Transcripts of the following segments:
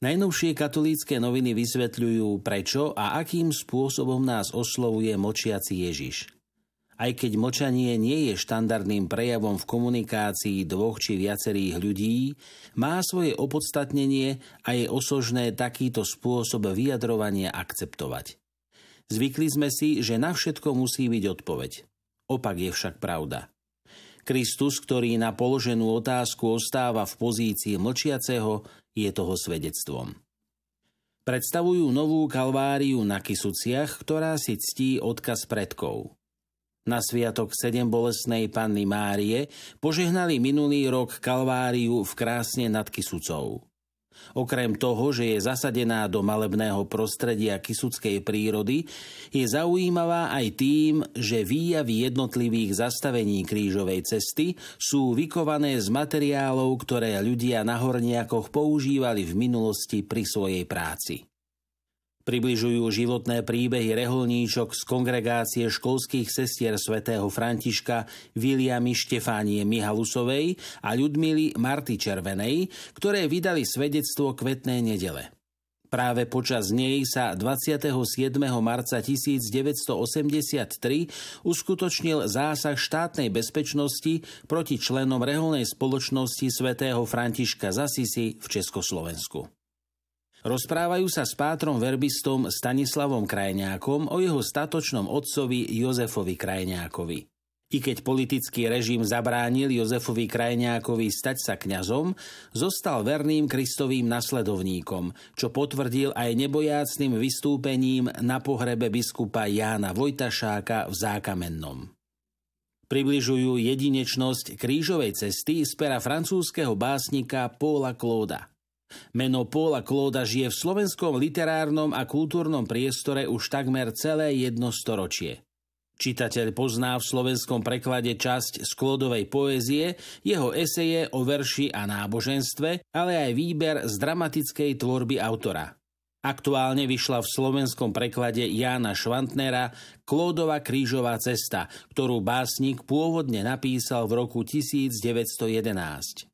Najnovšie katolícke noviny vysvetľujú, prečo a akým spôsobom nás oslovuje močiaci Ježiš. Aj keď močanie nie je štandardným prejavom v komunikácii dvoch či viacerých ľudí, má svoje opodstatnenie a je osožné takýto spôsob vyjadrovania akceptovať. Zvykli sme si, že na všetko musí byť odpoveď. Opak je však pravda. Kristus, ktorý na položenú otázku ostáva v pozícii mlčiaceho, je toho svedectvom. Predstavujú novú kalváriu na Kisuciach, ktorá si ctí odkaz predkov. Na sviatok sedem bolesnej panny Márie požehnali minulý rok kalváriu v krásne nad Kisucou. Okrem toho, že je zasadená do malebného prostredia kisuckej prírody, je zaujímavá aj tým, že výjavy jednotlivých zastavení krížovej cesty sú vykované z materiálov, ktoré ľudia na horniakoch používali v minulosti pri svojej práci. Približujú životné príbehy reholníčok z kongregácie školských sestier svätého Františka Viliamy Štefánie Mihalusovej a Ľudmily Marty Červenej, ktoré vydali svedectvo kvetnej nedele. Práve počas nej sa 27. marca 1983 uskutočnil zásah štátnej bezpečnosti proti členom reholnej spoločnosti svätého Františka Zasisi v Československu. Rozprávajú sa s pátrom verbistom Stanislavom Krajňákom o jeho statočnom otcovi Jozefovi Krajňákovi. I keď politický režim zabránil Jozefovi Krajňákovi stať sa kňazom, zostal verným Kristovým nasledovníkom, čo potvrdil aj nebojácným vystúpením na pohrebe biskupa Jána Vojtašáka v Zákamennom približujú jedinečnosť krížovej cesty z pera francúzského básnika Paula Clauda. Meno Paula Klóda žije v slovenskom literárnom a kultúrnom priestore už takmer celé jedno storočie. Čitateľ pozná v slovenskom preklade časť z Klódovej poézie, jeho eseje o verši a náboženstve, ale aj výber z dramatickej tvorby autora. Aktuálne vyšla v slovenskom preklade Jána Švantnera Klódova krížová cesta, ktorú básnik pôvodne napísal v roku 1911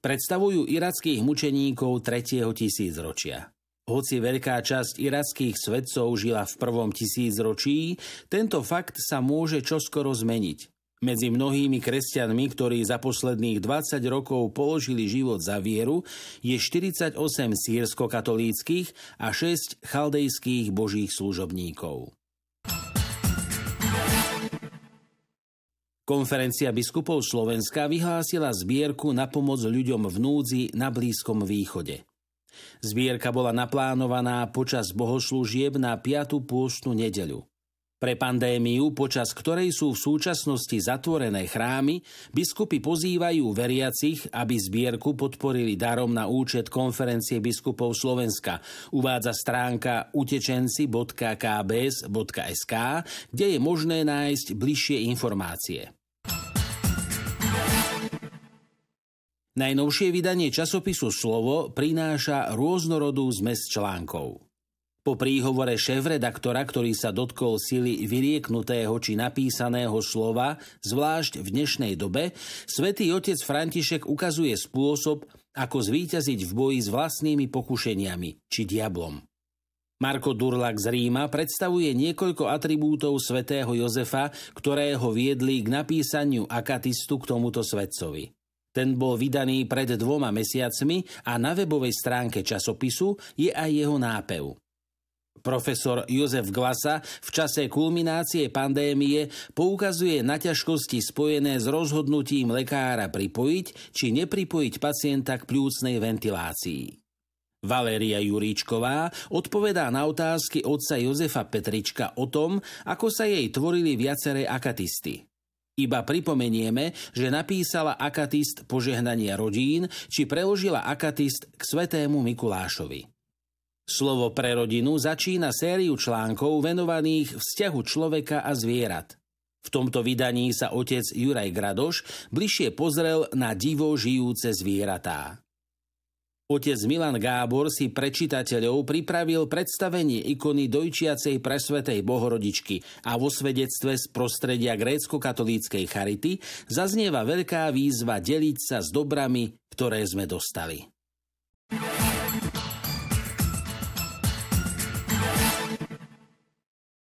predstavujú irackých mučeníkov 3. tisícročia. Hoci veľká časť irackých svedcov žila v prvom tisícročí, tento fakt sa môže čoskoro zmeniť. Medzi mnohými kresťanmi, ktorí za posledných 20 rokov položili život za vieru, je 48 sírsko-katolíckých a 6 chaldejských božích služobníkov. Konferencia biskupov Slovenska vyhlásila zbierku na pomoc ľuďom v núdzi na Blízkom východe. Zbierka bola naplánovaná počas bohoslúžieb na 5. pôstnu nedeľu. Pre pandémiu, počas ktorej sú v súčasnosti zatvorené chrámy, biskupy pozývajú veriacich, aby zbierku podporili darom na účet konferencie biskupov Slovenska. Uvádza stránka utečenci.kbs.sk, kde je možné nájsť bližšie informácie. Najnovšie vydanie časopisu Slovo prináša rôznorodú zmes článkov. Po príhovore šéf-redaktora, ktorý sa dotkol sily vyrieknutého či napísaného slova, zvlášť v dnešnej dobe, svätý otec František ukazuje spôsob, ako zvíťaziť v boji s vlastnými pokušeniami, či diablom. Marko Durlak z Ríma predstavuje niekoľko atribútov svätého Jozefa, ktoré ho viedli k napísaniu akatistu k tomuto svetcovi. Ten bol vydaný pred dvoma mesiacmi a na webovej stránke časopisu je aj jeho nápev. Profesor Jozef Glasa v čase kulminácie pandémie poukazuje na ťažkosti spojené s rozhodnutím lekára pripojiť či nepripojiť pacienta k pľúcnej ventilácii. Valéria Juríčková odpovedá na otázky otca Jozefa Petrička o tom, ako sa jej tvorili viaceré akatisty. Iba pripomenieme, že napísala akatist požehnania rodín, či preložila akatist k svetému Mikulášovi. Slovo pre rodinu začína sériu článkov venovaných vzťahu človeka a zvierat. V tomto vydaní sa otec Juraj Gradoš bližšie pozrel na divo žijúce zvieratá. Otec Milan Gábor si pre čitateľov pripravil predstavenie ikony dojčiacej presvetej bohorodičky a vo svedectve z prostredia grécko-katolíckej charity zaznieva veľká výzva deliť sa s dobrami, ktoré sme dostali.